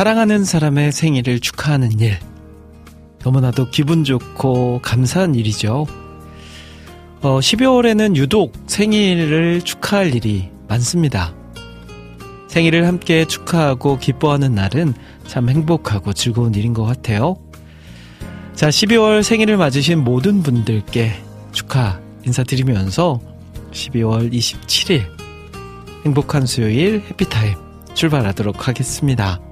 사랑하는 사람의 생일을 축하하는 일. 너무나도 기분 좋고 감사한 일이죠. 어, 12월에는 유독 생일을 축하할 일이 많습니다. 생일을 함께 축하하고 기뻐하는 날은 참 행복하고 즐거운 일인 것 같아요. 자, 12월 생일을 맞으신 모든 분들께 축하 인사드리면서 12월 27일 행복한 수요일 해피타임 출발하도록 하겠습니다.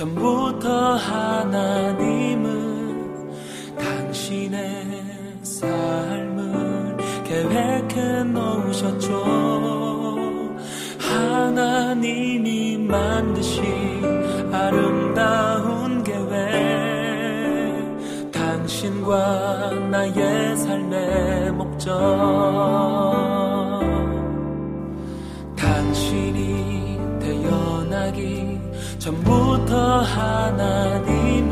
전부터 하나님은 당신의 삶을 계획해 놓으셨죠. 하나님이 만드신 아름다운 계획, 당신과 나의 삶의 목적. 전부터 하나님은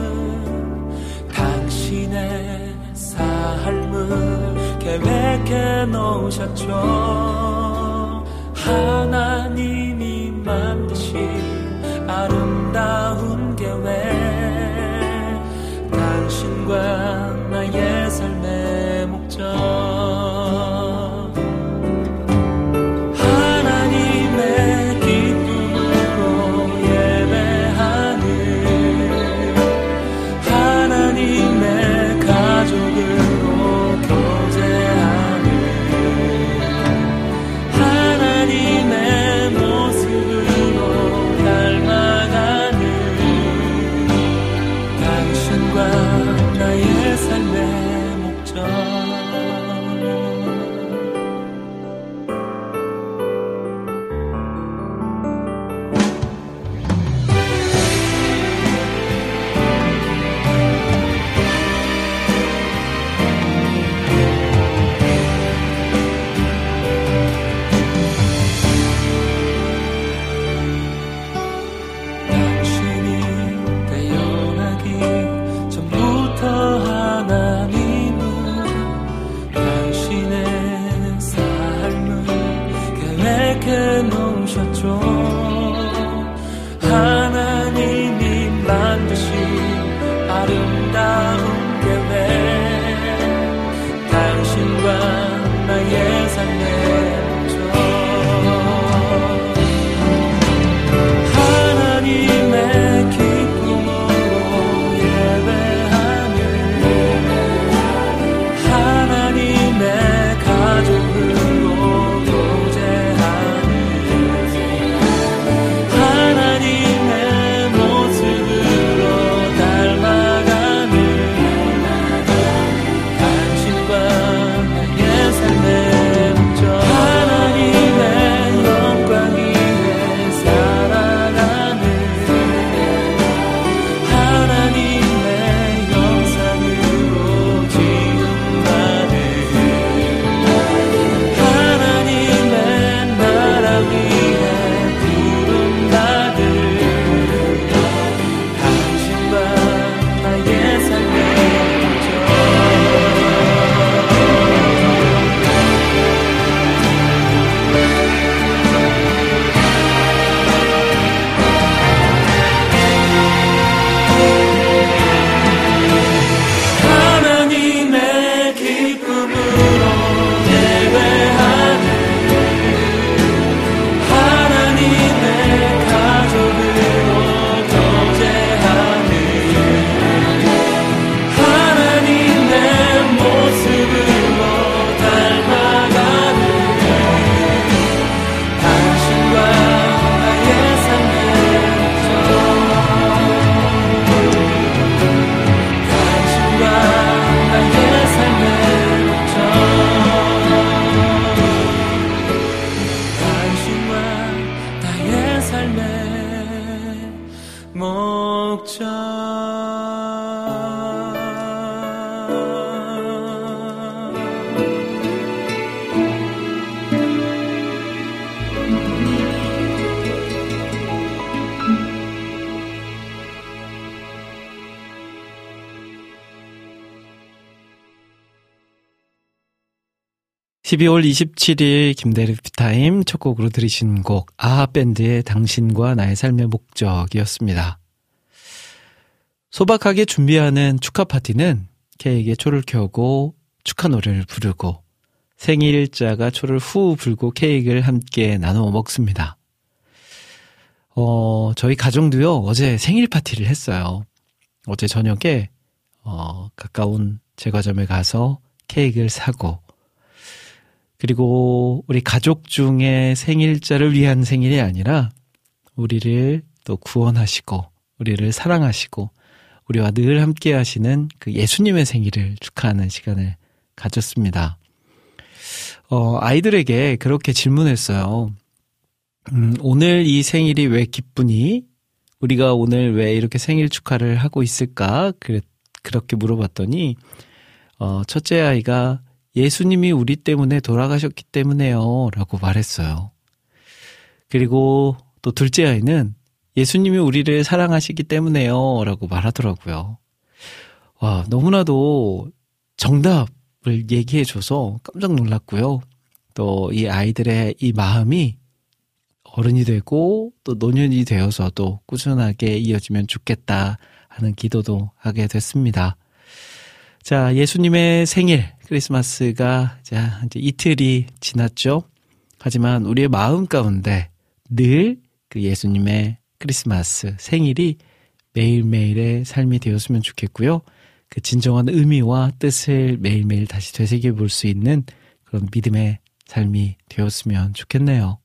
당신의 삶을 계획해 놓으셨죠. 하나님이 만드신 아름다운 계획 당신과 나의 줘. 12월 27일 김대리 피타임 첫 곡으로 들으신 곡 아하 밴드의 당신과 나의 삶의 목적이었습니다. 소박하게 준비하는 축하 파티는 케이크에 초를 켜고 축하 노래를 부르고 생일자가 초를 후 불고 케이크를 함께 나누어 먹습니다. 어, 저희 가정도요, 어제 생일 파티를 했어요. 어제 저녁에, 어, 가까운 제과점에 가서 케이크를 사고, 그리고 우리 가족 중에 생일자를 위한 생일이 아니라 우리를 또 구원하시고 우리를 사랑하시고 우리와 늘 함께 하시는 그 예수님의 생일을 축하하는 시간을 가졌습니다. 어, 아이들에게 그렇게 질문했어요. 음, 오늘 이 생일이 왜 기쁘니? 우리가 오늘 왜 이렇게 생일 축하를 하고 있을까? 그, 그렇게 물어봤더니, 어, 첫째 아이가 예수님이 우리 때문에 돌아가셨기 때문에요. 라고 말했어요. 그리고 또 둘째 아이는 예수님이 우리를 사랑하시기 때문에요. 라고 말하더라고요. 와, 너무나도 정답을 얘기해줘서 깜짝 놀랐고요. 또 이 아이들의 이 마음이 어른이 되고 또 노년이 되어서도 꾸준하게 이어지면 좋겠다 하는 기도도 하게 됐습니다. 자, 예수님의 생일, 크리스마스가 자, 이제 이틀이 지났죠. 하지만 우리의 마음 가운데 늘 그 예수님의 크리스마스 생일이 매일매일의 삶이 되었으면 좋겠고요. 그 진정한 의미와 뜻을 매일매일 다시 되새겨 볼 수 있는 그런 믿음의 삶이 되었으면 좋겠네요.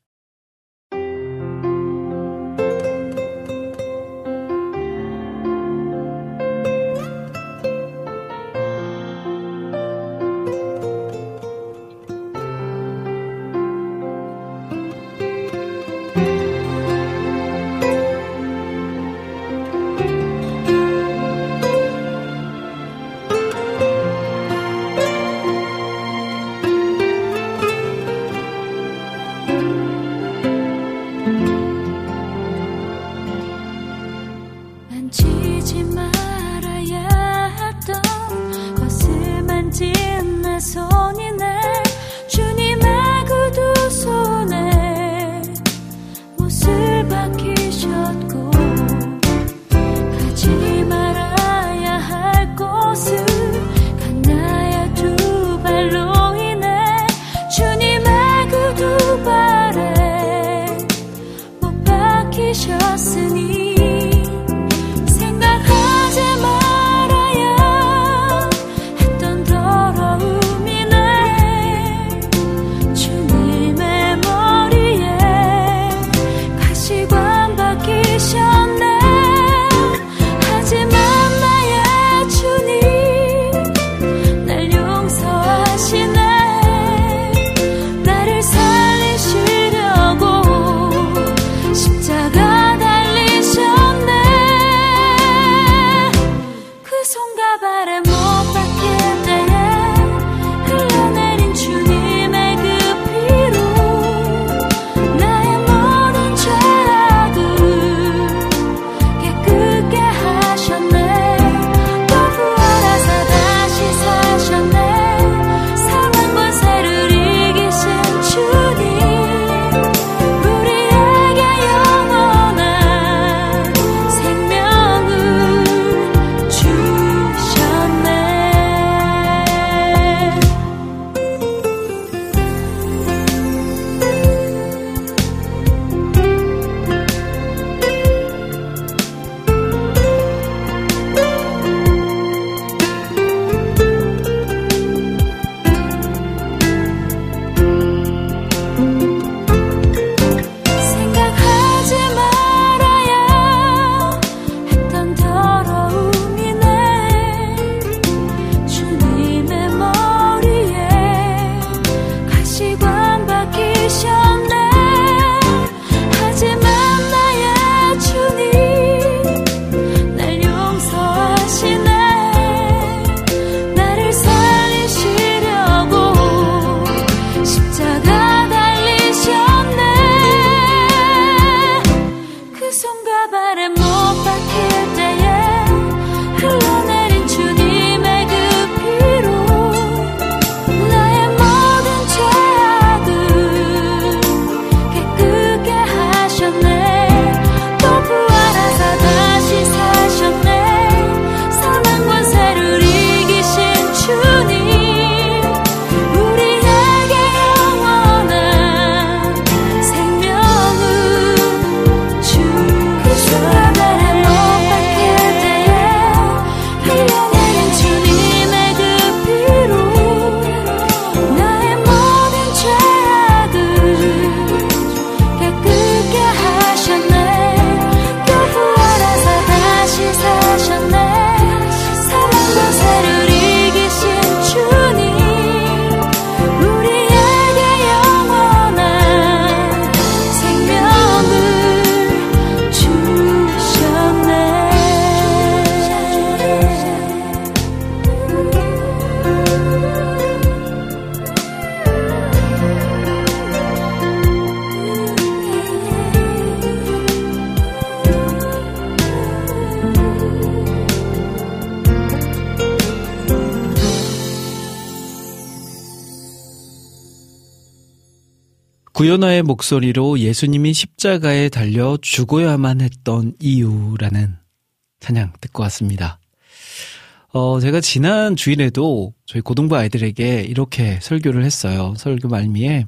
구현아의 목소리로 예수님이 십자가에 달려 죽어야만 했던 이유라는 찬양 듣고 왔습니다. 어, 제가 지난 주일에도 저희 고등부 아이들에게 이렇게 설교를 했어요. 설교 말미에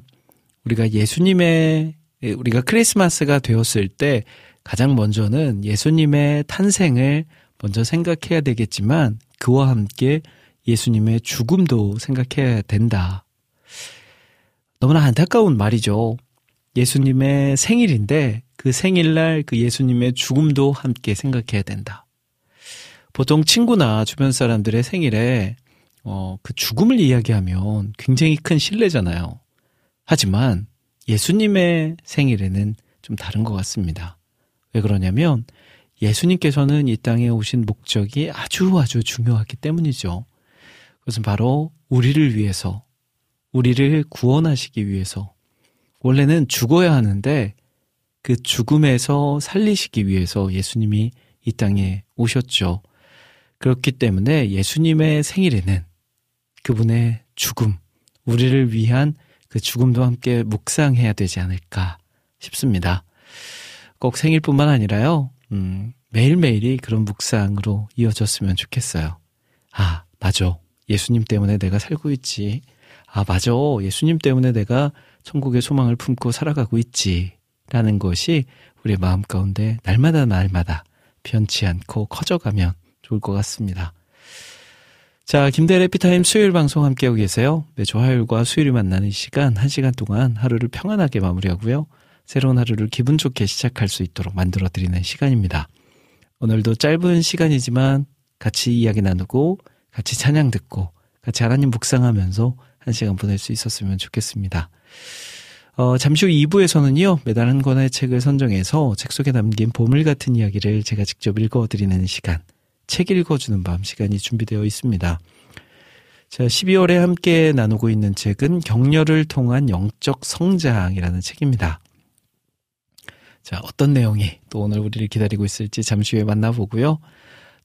우리가 예수님의, 우리가 크리스마스가 되었을 때 가장 먼저는 예수님의 탄생을 먼저 생각해야 되겠지만 그와 함께 예수님의 죽음도 생각해야 된다. 너무나 안타까운 말이죠. 예수님의 생일인데 그 생일날 그 예수님의 죽음도 함께 생각해야 된다. 보통 친구나 주변 사람들의 생일에 어, 그 죽음을 이야기하면 굉장히 큰 신뢰잖아요. 하지만 예수님의 생일에는 좀 다른 것 같습니다. 왜 그러냐면 예수님께서는 이 땅에 오신 목적이 아주 아주 중요하기 때문이죠. 그것은 바로 우리를 위해서 우리를 구원하시기 위해서 원래는 죽어야 하는데 그 죽음에서 살리시기 위해서 예수님이 이 땅에 오셨죠. 그렇기 때문에 예수님의 생일에는 그분의 죽음, 우리를 위한 그 죽음도 함께 묵상해야 되지 않을까 싶습니다. 꼭 생일뿐만 아니라요, 음, 매일매일이 그런 묵상으로 이어졌으면 좋겠어요. 아, 맞아. 예수님 때문에 내가 살고 있지. 아, 맞아. 예수님 때문에 내가 천국의 소망을 품고 살아가고 있지. 라는 것이 우리의 마음 가운데 날마다 날마다 변치 않고 커져가면 좋을 것 같습니다. 자, 김대래 피타임 수요일 방송 함께하고 계세요. 매주 화요일과 수요일이 만나는 시간, 한 시간 동안 하루를 평안하게 마무리하고요. 새로운 하루를 기분 좋게 시작할 수 있도록 만들어 드리는 시간입니다. 오늘도 짧은 시간이지만 같이 이야기 나누고, 같이 찬양 듣고, 같이 하나님 묵상하면서 한 시간 보낼 수 있었으면 좋겠습니다. 어, 잠시 후 2부에서는요, 매달 한 권의 책을 선정해서 책 속에 담긴 보물 같은 이야기를 제가 직접 읽어드리는 시간, 책 읽어주는 밤 시간이 준비되어 있습니다. 자, 12월에 함께 나누고 있는 책은 격려를 통한 영적 성장이라는 책입니다. 자, 어떤 내용이 또 오늘 우리를 기다리고 있을지 잠시 후에 만나보고요.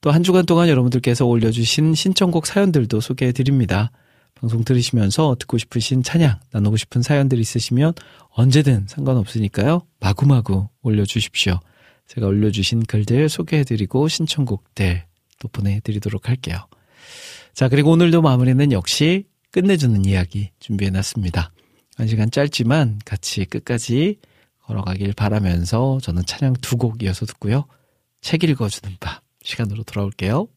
또 한 주간 동안 여러분들께서 올려주신 신청곡 사연들도 소개해 드립니다. 방송 들으시면서 듣고 싶으신 찬양, 나누고 싶은 사연들 있으시면 언제든 상관없으니까요. 마구마구 올려주십시오. 제가 올려주신 글들 소개해드리고 신청곡들 또 보내드리도록 할게요. 자, 그리고 오늘도 마무리는 역시 끝내주는 이야기 준비해놨습니다. 한 시간 짧지만 같이 끝까지 걸어가길 바라면서 저는 찬양 두 곡 이어서 듣고요. 책 읽어주는 밤 시간으로 돌아올게요.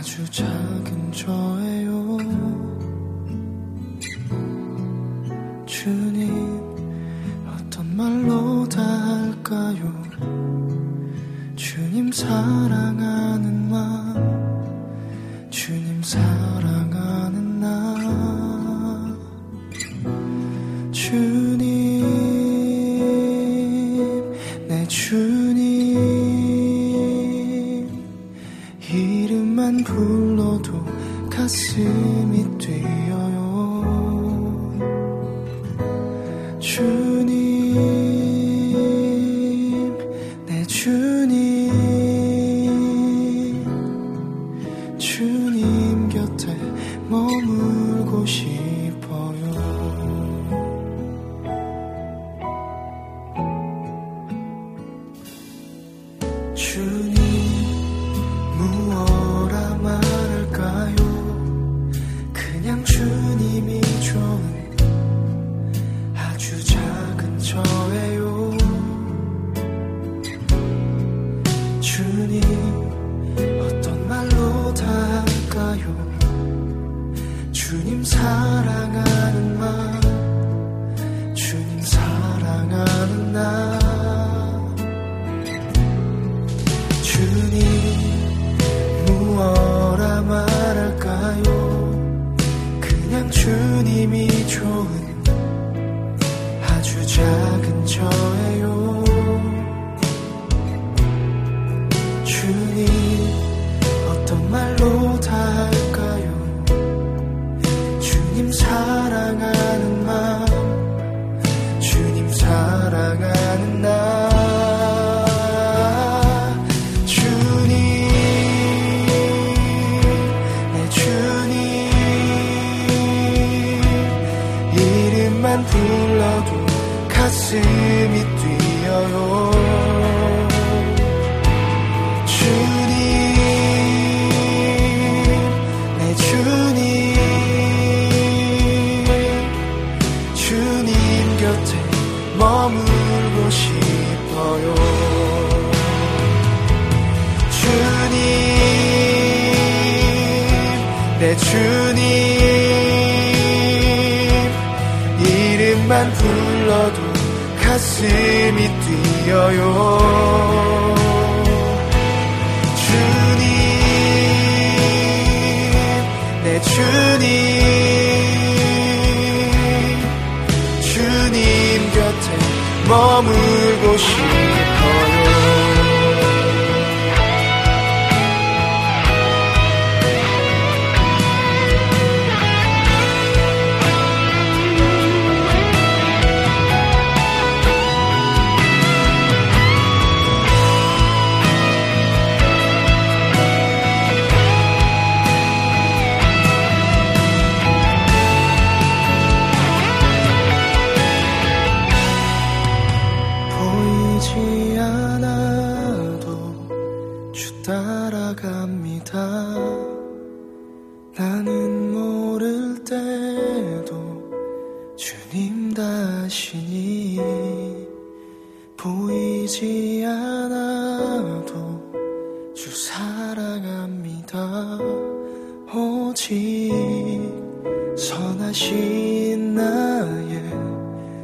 아주 작은 저예요. 주님 어떤 말로 다 할까요? 주님 사랑하 cemitério. 보이지 않 떠나신 나의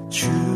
주.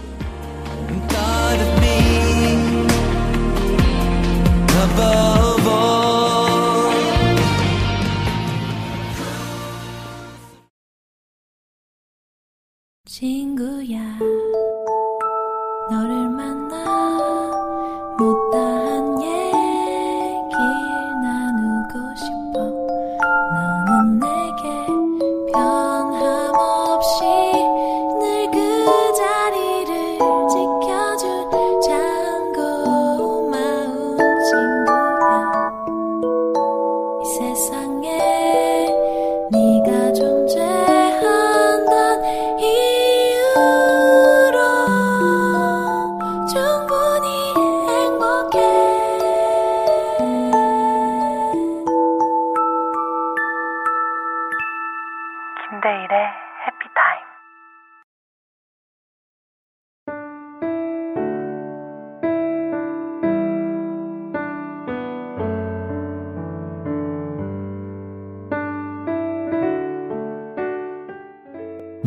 above all. 친구야.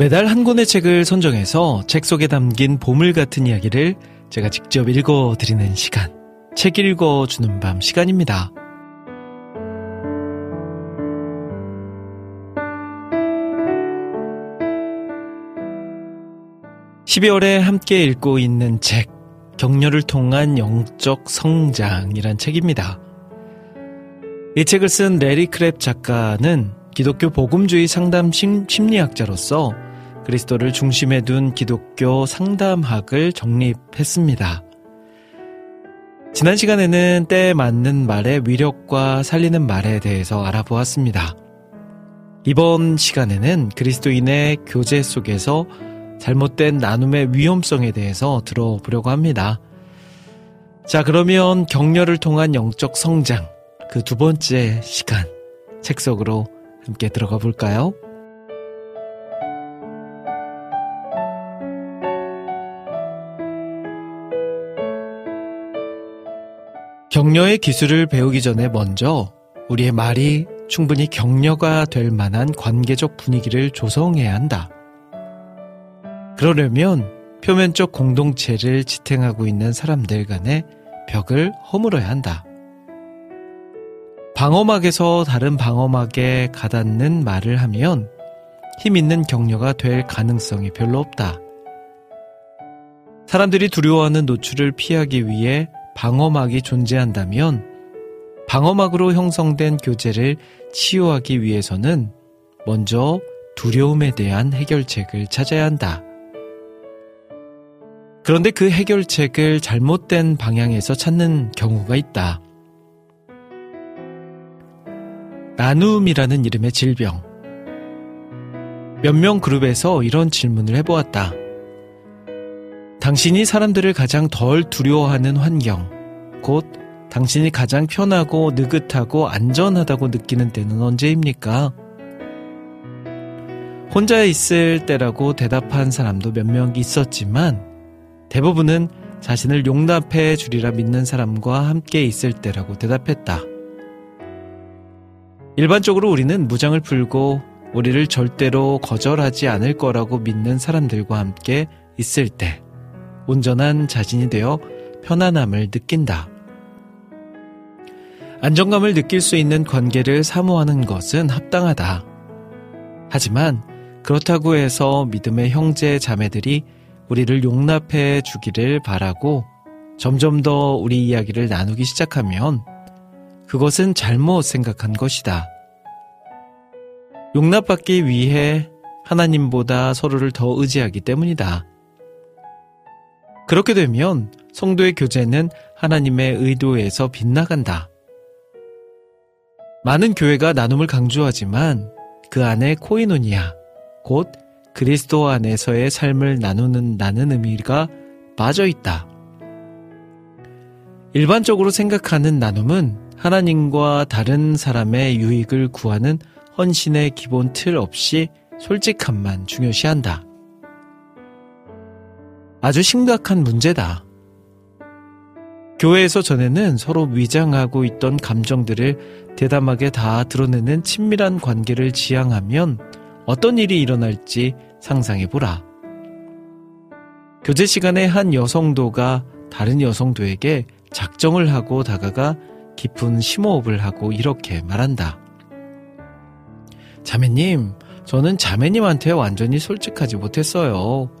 매달 한 권의 책을 선정해서 책 속에 담긴 보물 같은 이야기를 제가 직접 읽어드리는 시간. 책 읽어주는 밤 시간입니다. 12월에 함께 읽고 있는 책, 격려를 통한 영적 성장이란 책입니다. 이 책을 쓴 레리 크랩 작가는 기독교 복음주의 상담 심리학자로서 그리스도를 중심에 둔 기독교 상담학을 정립했습니다. 지난 시간에는 때에 맞는 말의 위력과 살리는 말에 대해서 알아보았습니다. 이번 시간에는 그리스도인의 교제 속에서 잘못된 나눔의 위험성에 대해서 들어보려고 합니다. 자, 그러면 격려를 통한 영적 성장, 그 두 번째 시간, 책 속으로 함께 들어가 볼까요? 격려의 기술을 배우기 전에 먼저 우리의 말이 충분히 격려가 될 만한 관계적 분위기를 조성해야 한다. 그러려면 표면적 공동체를 지탱하고 있는 사람들 간의 벽을 허물어야 한다. 방어막에서 다른 방어막에 가닿는 말을 하면 힘 있는 격려가 될 가능성이 별로 없다. 사람들이 두려워하는 노출을 피하기 위해 방어막이 존재한다면 방어막으로 형성된 교제를 치유하기 위해서는 먼저 두려움에 대한 해결책을 찾아야 한다. 그런데 그 해결책을 잘못된 방향에서 찾는 경우가 있다. 나눔이라는 이름의 질병. 몇 명 그룹에서 이런 질문을 해보았다. 당신이 사람들을 가장 덜 두려워하는 환경, 곧 당신이 가장 편하고 느긋하고 안전하다고 느끼는 때는 언제입니까? 혼자 있을 때라고 대답한 사람도 몇 명 있었지만 대부분은 자신을 용납해 주리라 믿는 사람과 함께 있을 때라고 대답했다. 일반적으로 우리는 무장을 풀고 우리를 절대로 거절하지 않을 거라고 믿는 사람들과 함께 있을 때 온전한 자신이 되어 편안함을 느낀다. 안정감을 느낄 수 있는 관계를 사모하는 것은 합당하다. 하지만 그렇다고 해서 믿음의 형제 자매들이 우리를 용납해 주기를 바라고 점점 더 우리 이야기를 나누기 시작하면 그것은 잘못 생각한 것이다. 용납받기 위해 하나님보다 서로를 더 의지하기 때문이다. 그렇게 되면 성도의 교제는 하나님의 의도에서 빗나간다. 많은 교회가 나눔을 강조하지만 그 안에 코이노니아, 곧 그리스도 안에서의 삶을 나누는 나는 의미가 빠져 있다. 일반적으로 생각하는 나눔은 하나님과 다른 사람의 유익을 구하는 헌신의 기본 틀 없이 솔직함만 중요시한다. 아주 심각한 문제다. 교회에서 전에는 서로 위장하고 있던 감정들을 대담하게 다 드러내는 친밀한 관계를 지향하면 어떤 일이 일어날지 상상해 보라. 교제 시간에 한 여성도가 다른 여성도에게 작정을 하고 다가가 깊은 심호흡을 하고 이렇게 말한다. 자매님, 저는 자매님한테 완전히 솔직하지 못했어요.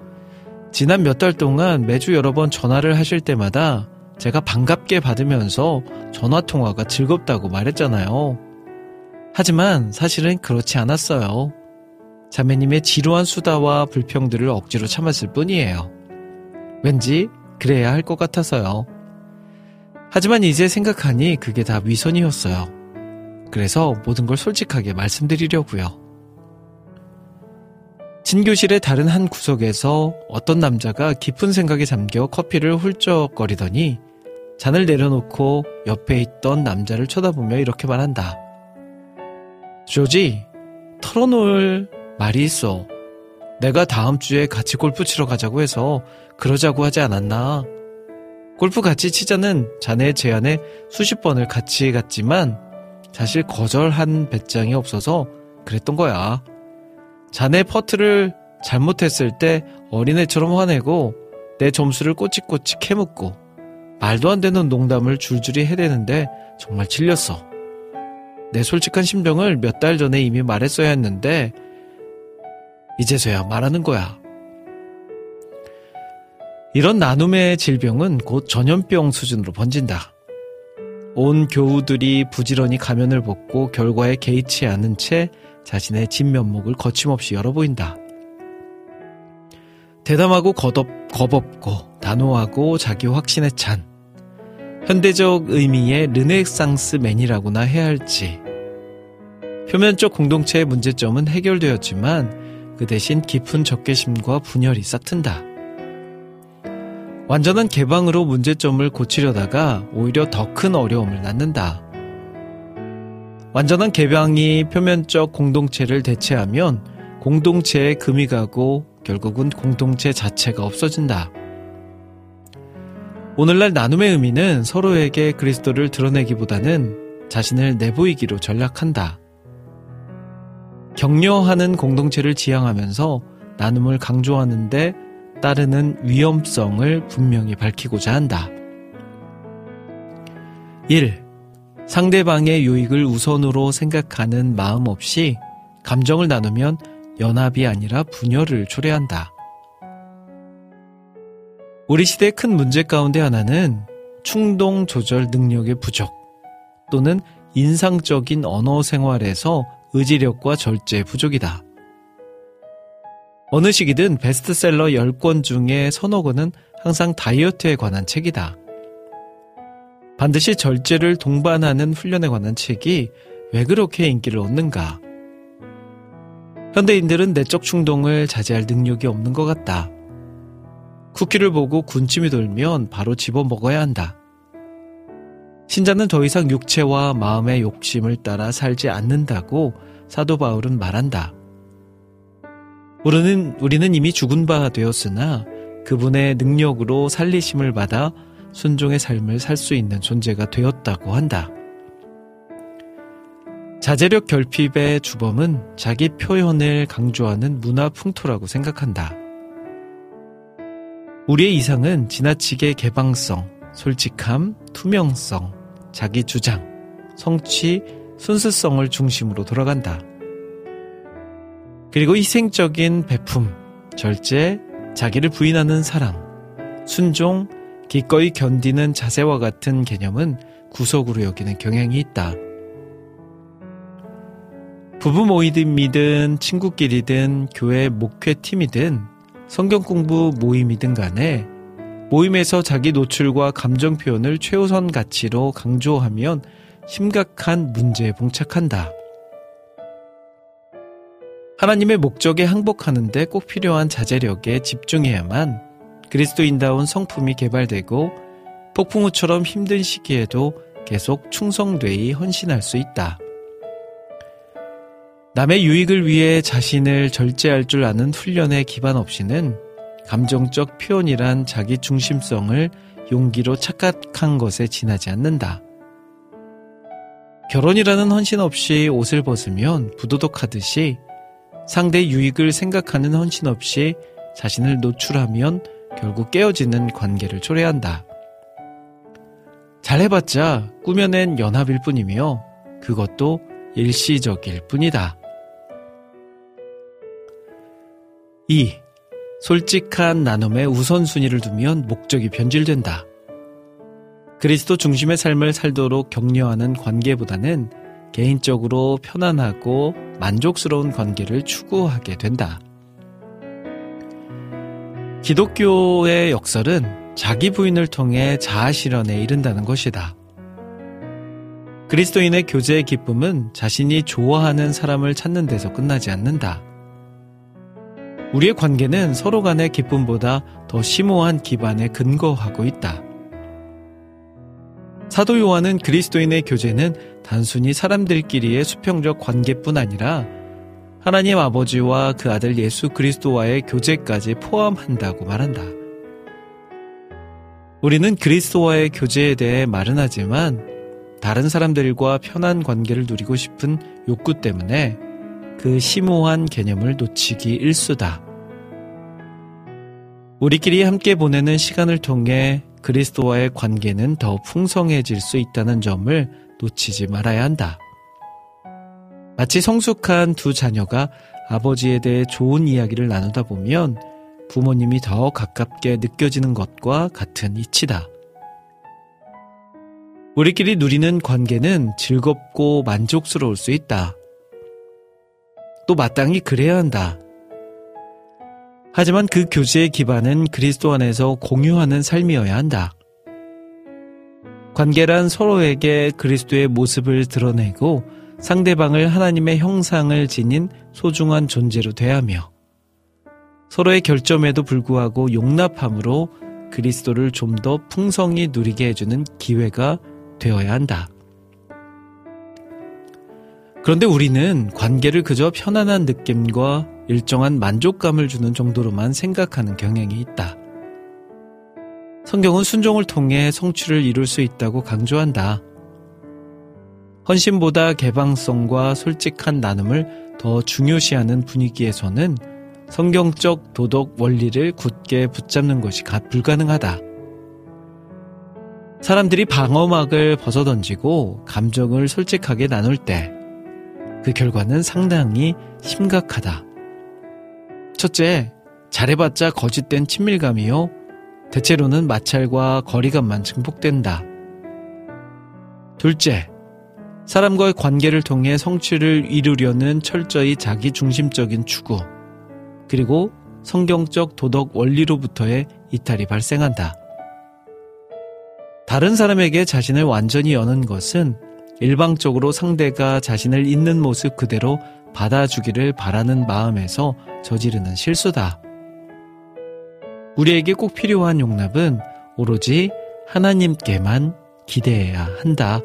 지난 몇 달 동안 매주 여러 번 전화를 하실 때마다 제가 반갑게 받으면서 전화통화가 즐겁다고 말했잖아요. 하지만 사실은 그렇지 않았어요. 자매님의 지루한 수다와 불평들을 억지로 참았을 뿐이에요. 왠지 그래야 할 것 같아서요. 하지만 이제 생각하니 그게 다 위선이었어요. 그래서 모든 걸 솔직하게 말씀드리려고요. 진교실의 다른 한 구석에서 어떤 남자가 깊은 생각에 잠겨 커피를 훌쩍거리더니 잔을 내려놓고 옆에 있던 남자를 쳐다보며 이렇게 말한다. 조지, 털어놓을 말이 있어. 내가 다음 주에 같이 골프 치러 가자고 해서 그러자고 하지 않았나. 골프 같이 치자는 자네의 제안에 수십 번을 같이 갔지만 사실 거절한 배짱이 없어서 그랬던 거야. 자네 퍼트를 잘못했을 때 어린애처럼 화내고 내 점수를 꼬치꼬치 캐묻고 말도 안 되는 농담을 줄줄이 해대는데 정말 질렸어. 내 솔직한 심정을 몇 달 전에 이미 말했어야 했는데 이제서야 말하는 거야. 이런 나눔의 질병은 곧 전염병 수준으로 번진다. 온 교우들이 부지런히 가면을 벗고 결과에 개의치 않은 채 자신의 진면목을 거침없이 열어보인다. 대담하고 거덥, 겁없고 단호하고 자기 확신에 찬 현대적 의미의 르네상스 맨이라고나 해야 할지 표면적 공동체의 문제점은 해결되었지만 그 대신 깊은 적개심과 분열이 싹튼다. 완전한 개방으로 문제점을 고치려다가 오히려 더 큰 어려움을 낳는다. 완전한 개방이 표면적 공동체를 대체하면 공동체에 금이 가고 결국은 공동체 자체가 없어진다. 오늘날 나눔의 의미는 서로에게 그리스도를 드러내기보다는 자신을 내보이기로 전략한다. 격려하는 공동체를 지향하면서 나눔을 강조하는데 따르는 위험성을 분명히 밝히고자 한다. 1. 상대방의 유익을 우선으로 생각하는 마음 없이 감정을 나누면 연합이 아니라 분열을 초래한다. 우리 시대의 큰 문제 가운데 하나는 충동 조절 능력의 부족 또는 인상적인 언어 생활에서 의지력과 절제 부족이다. 어느 시기든 베스트셀러 10권 중에 서너 권은 항상 다이어트에 관한 책이다. 반드시 절제를 동반하는 훈련에 관한 책이 왜 그렇게 인기를 얻는가? 현대인들은 내적 충동을 자제할 능력이 없는 것 같다. 쿠키를 보고 군침이 돌면 바로 집어 먹어야 한다. 신자는 더 이상 육체와 마음의 욕심을 따라 살지 않는다고 사도 바울은 말한다. 우리는, 우리는 이미 죽은 바 되었으나 그분의 능력으로 살리심을 받아 순종의 삶을 살 수 있는 존재가 되었다고 한다. 자제력 결핍의 주범은 자기 표현을 강조하는 문화 풍토라고 생각한다. 우리의 이상은 지나치게 개방성, 솔직함, 투명성, 자기 주장, 성취, 순수성을 중심으로 돌아간다. 그리고 희생적인 배품, 절제, 자기를 부인하는 사랑, 순종, 기꺼이 견디는 자세와 같은 개념은 구석으로 여기는 경향이 있다. 부부 모임이든 친구끼리든 교회 목회팀이든 성경 공부 모임이든 간에 모임에서 자기 노출과 감정 표현을 최우선 가치로 강조하면 심각한 문제에 봉착한다. 하나님의 목적에 항복하는데 꼭 필요한 자제력에 집중해야만 그리스도인다운 성품이 개발되고 폭풍우처럼 힘든 시기에도 계속 충성되이 헌신할 수 있다. 남의 유익을 위해 자신을 절제할 줄 아는 훈련의 기반 없이는 감정적 표현이란 자기 중심성을 용기로 착각한 것에 지나지 않는다. 결혼이라는 헌신 없이 옷을 벗으면 부도덕하듯이 상대 유익을 생각하는 헌신 없이 자신을 노출하면 결국 깨어지는 관계를 초래한다. 잘해봤자 꾸며낸 연합일 뿐이며 그것도 일시적일 뿐이다. 2. 솔직한 나눔에 우선순위를 두면 목적이 변질된다. 그리스도 중심의 삶을 살도록 격려하는 관계보다는 개인적으로 편안하고 만족스러운 관계를 추구하게 된다. 기독교의 역설은 자기 부인을 통해 자아 실현에 이른다는 것이다. 그리스도인의 교제의 기쁨은 자신이 좋아하는 사람을 찾는 데서 끝나지 않는다. 우리의 관계는 서로 간의 기쁨보다 더 심오한 기반에 근거하고 있다. 사도 요한은 그리스도인의 교제는 단순히 사람들끼리의 수평적 관계뿐 아니라 하나님 아버지와 그 아들 예수 그리스도와의 교제까지 포함한다고 말한다. 우리는 그리스도와의 교제에 대해 말은 하지만 다른 사람들과 편한 관계를 누리고 싶은 욕구 때문에 그 심오한 개념을 놓치기 일수다. 우리끼리 함께 보내는 시간을 통해 그리스도와의 관계는 더 풍성해질 수 있다는 점을 놓치지 말아야 한다. 마치 성숙한 두 자녀가 아버지에 대해 좋은 이야기를 나누다 보면 부모님이 더 가깝게 느껴지는 것과 같은 이치다. 우리끼리 누리는 관계는 즐겁고 만족스러울 수 있다. 또 마땅히 그래야 한다. 하지만 그 교제의 기반은 그리스도 안에서 공유하는 삶이어야 한다. 관계란 서로에게 그리스도의 모습을 드러내고 상대방을 하나님의 형상을 지닌 소중한 존재로 대하며 서로의 결점에도 불구하고 용납함으로 그리스도를 좀 더 풍성히 누리게 해주는 기회가 되어야 한다. 그런데 우리는 관계를 그저 편안한 느낌과 일정한 만족감을 주는 정도로만 생각하는 경향이 있다. 성경은 순종을 통해 성취를 이룰 수 있다고 강조한다. 헌신보다 개방성과 솔직한 나눔을 더 중요시하는 분위기에서는 성경적 도덕 원리를 굳게 붙잡는 것이 불가능하다. 사람들이 방어막을 벗어던지고 감정을 솔직하게 나눌 때 그 결과는 상당히 심각하다. 첫째, 잘해봤자 거짓된 친밀감이요. 대체로는 마찰과 거리감만 증폭된다. 둘째, 사람과의 관계를 통해 성취를 이루려는 철저히 자기 중심적인 추구, 그리고 성경적 도덕 원리로부터의 이탈이 발생한다. 다른 사람에게 자신을 완전히 여는 것은 일방적으로 상대가 자신을 있는 모습 그대로 받아주기를 바라는 마음에서 저지르는 실수다. 우리에게 꼭 필요한 용납은 오로지 하나님께만 기대해야 한다.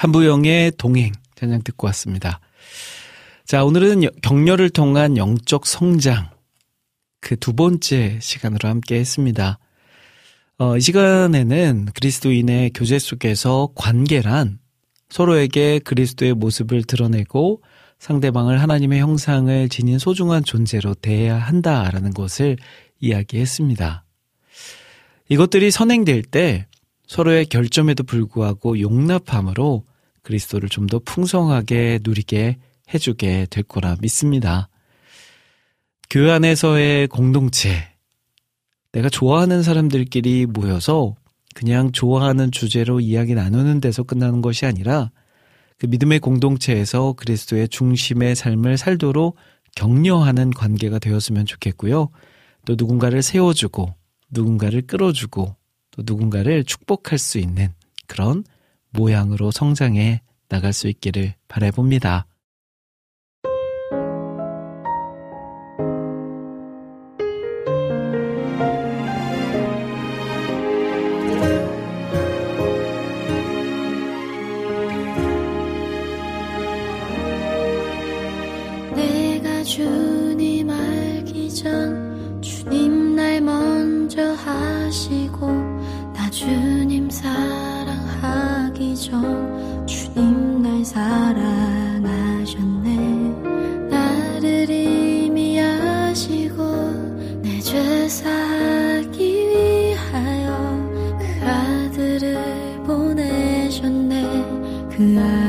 한부영의 동행 찬양 듣고 왔습니다. 자, 오늘은 격려를 통한 영적 성장 그 두 번째 시간으로 함께 했습니다. 어, 이 시간에는 그리스도인의 교제 속에서 관계란 서로에게 그리스도의 모습을 드러내고 상대방을 하나님의 형상을 지닌 소중한 존재로 대해야 한다라는 것을 이야기했습니다. 이것들이 선행될 때 서로의 결점에도 불구하고 용납함으로 그리스도를 좀 더 풍성하게 누리게 해주게 될 거라 믿습니다. 교회 안에서의 공동체, 내가 좋아하는 사람들끼리 모여서 그냥 좋아하는 주제로 이야기 나누는 데서 끝나는 것이 아니라 그 믿음의 공동체에서 그리스도의 중심의 삶을 살도록 격려하는 관계가 되었으면 좋겠고요. 또 누군가를 세워주고 누군가를 끌어주고 또 누군가를 축복할 수 있는 그런 모양으로 성장해 나갈 수 있기를 바라봅니다. 널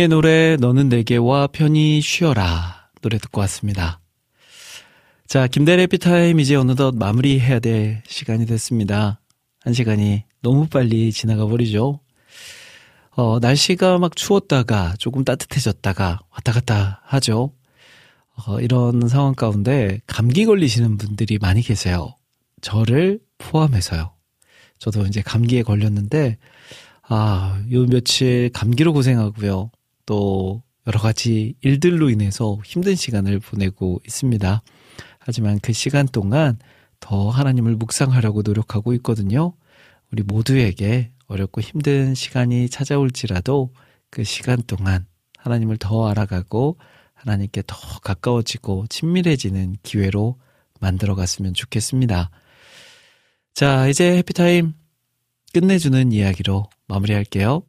집리의 노래 너는 내게와 편히 쉬어라 노래 듣고 왔습니다. 자, 김대래 피타임 이제 어느덧 마무리해야 될 시간이 됐습니다. 한 시간이 너무 빨리 지나가 버리죠. 어, 날씨가 막 추웠다가 조금 따뜻해졌다가 왔다 갔다 하죠. 어, 이런 상황 가운데 감기 걸리시는 분들이 많이 계세요. 저를 포함해서요. 저도 이제 감기에 걸렸는데 아, 요 며칠 감기로 고생하고요. 또 여러 가지 일들로 인해서 힘든 시간을 보내고 있습니다. 하지만 그 시간 동안 더 하나님을 묵상하려고 노력하고 있거든요. 우리 모두에게 어렵고 힘든 시간이 찾아올지라도 그 시간 동안 하나님을 더 알아가고 하나님께 더 가까워지고 친밀해지는 기회로 만들어 갔으면 좋겠습니다. 자, 이제 해피타임 끝내주는 이야기로 마무리할게요.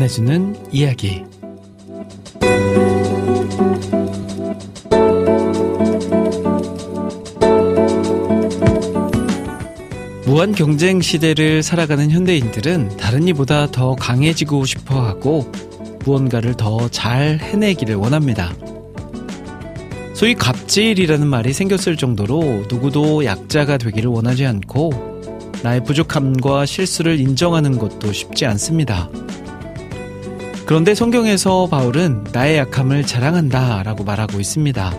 끝내주는 이야기. 무한 경쟁 시대를 살아가는 현대인들은 다른 이보다 더 강해지고 싶어 하고 무언가를 더 잘 해내기를 원합니다. 소위 갑질이라는 말이 생겼을 정도로 누구도 약자가 되기를 원하지 않고 나의 부족함과 실수를 인정하는 것도 쉽지 않습니다. 그런데 성경에서 바울은 나의 약함을 자랑한다 라고 말하고 있습니다.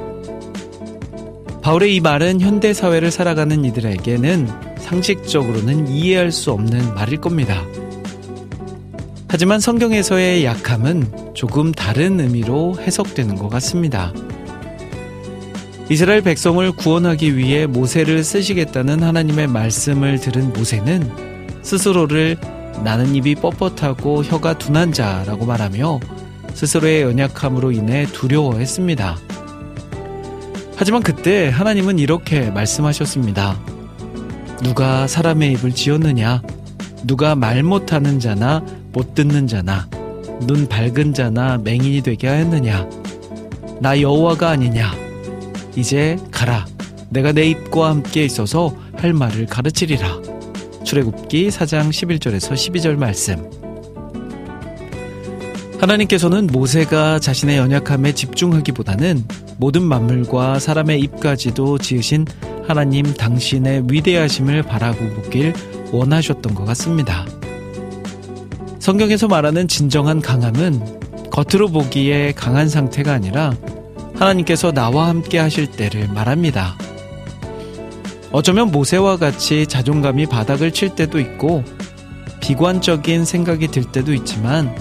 바울의 이 말은 현대사회를 살아가는 이들에게는 상식적으로는 이해할 수 없는 말일 겁니다. 하지만 성경에서의 약함은 조금 다른 의미로 해석되는 것 같습니다. 이스라엘 백성을 구원하기 위해 모세를 쓰시겠다는 하나님의 말씀을 들은 모세는 스스로를 나는 입이 뻣뻣하고 혀가 둔한 자라고 말하며 스스로의 연약함으로 인해 두려워했습니다. 하지만 그때 하나님은 이렇게 말씀하셨습니다. 누가 사람의 입을 지었느냐? 누가 말 못하는 자나 못 듣는 자나 눈 밝은 자나 맹인이 되게 하였느냐 나 여호와가 아니냐 이제 가라 내가 내 입과 함께 있어서 할 말을 가르치리라 출애굽기 4장 11절에서 12절 말씀 하나님께서는 모세가 자신의 연약함에 집중하기보다는 모든 만물과 사람의 입까지도 지으신 하나님 당신의 위대하심을 바라고 보길 원하셨던 것 같습니다. 성경에서 말하는 진정한 강함은 겉으로 보기에 강한 상태가 아니라 하나님께서 나와 함께 하실 때를 말합니다. 어쩌면 모세와 같이 자존감이 바닥을 칠 때도 있고 비관적인 생각이 들 때도 있지만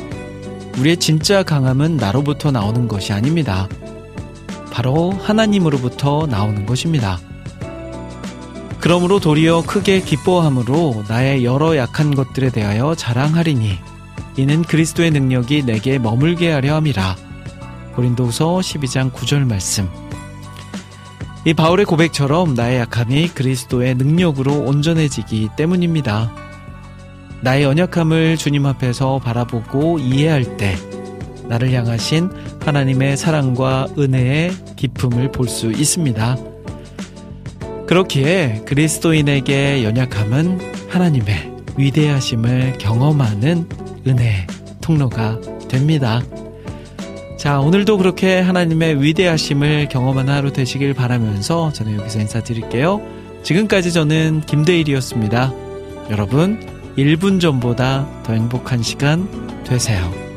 우리의 진짜 강함은 나로부터 나오는 것이 아닙니다. 바로 하나님으로부터 나오는 것입니다. 그러므로 도리어 크게 기뻐함으로 나의 여러 약한 것들에 대하여 자랑하리니 이는 그리스도의 능력이 내게 머물게 하려 함이라. 고린도후서 12장 9절 말씀. 이 바울의 고백처럼 나의 약함이 그리스도의 능력으로 온전해지기 때문입니다. 나의 연약함을 주님 앞에서 바라보고 이해할 때 나를 향하신 하나님의 사랑과 은혜의 기품을 볼 수 있습니다. 그렇기에 그리스도인에게 연약함은 하나님의 위대하심을 경험하는 은혜 통로가 됩니다. 자, 오늘도 그렇게 하나님의 위대하심을 경험하는 하루 되시길 바라면서 저는 여기서 인사드릴게요. 지금까지 저는 김대일이었습니다. 여러분, 1분 전보다 더 행복한 시간 되세요.